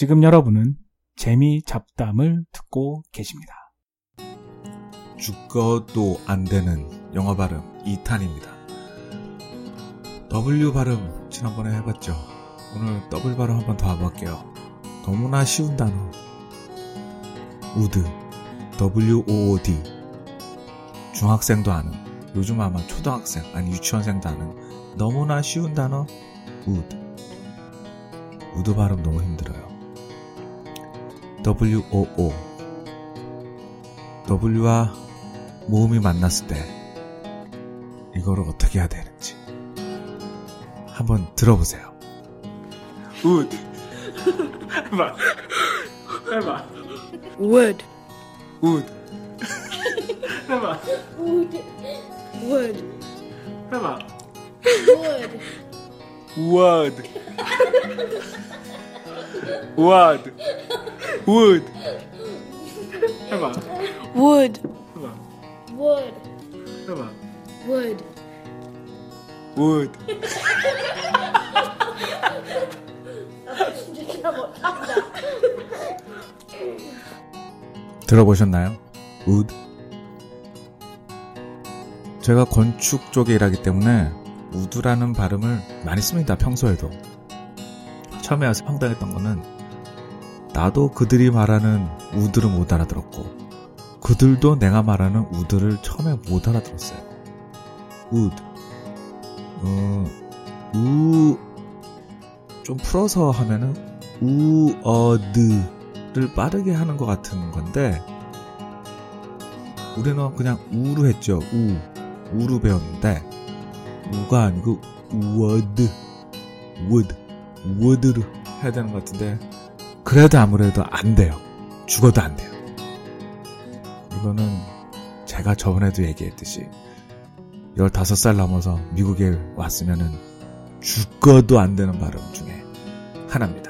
지금 여러분은 재미 잡담을 듣고 계십니다. 죽어도 안 되는 영어 발음 2탄입니다. W 발음 지난번에 해봤죠. 오늘 W 발음 한번 더 해볼게요. 너무나 쉬운 단어. 우드. W-O-O-D. 중학생도 아는, 요즘 아마 초등학생, 아니 유치원생도 아는 너무나 쉬운 단어, Wood. Wood 발음 너무 힘들어요. W-O-O. W와 모음이 만났을 때, 이거를 어떻게 해야 되는지. 한번 들어보세요. wood. 해봐. 해봐. Wood. wood. 해봐. Wood. Wood. 해봐. Wood. wood. wood. Wood. 해봐. Wood. 해봐. Wood. 해봐. Wood. wood. 들어보셨나요? wood. 제가 건축 쪽에 일하기 때문에 wood라는 발음을 많이 씁니다. 평소에도. 처음에 와서 황당했던 거는 나도 그들이 말하는 wood를 못 알아들었고 그들도 내가 말하는 wood를 처음에 못 알아들었어요. Wood. 어, 우, 좀 풀어서 하면은 우어드를 빠르게 하는 것 같은 건데 우리는 그냥 우로 했죠. 우. 우로 배웠는데 우가 아니고 우어드. wood. wood로 해야 되는 것 같은데 그래도 아무래도 안 돼요. 죽어도 안 돼요. 이거는 제가 저번에도 얘기했듯이 15살 넘어서 미국에 왔으면은 죽어도 안 되는 발음 중에 하나입니다.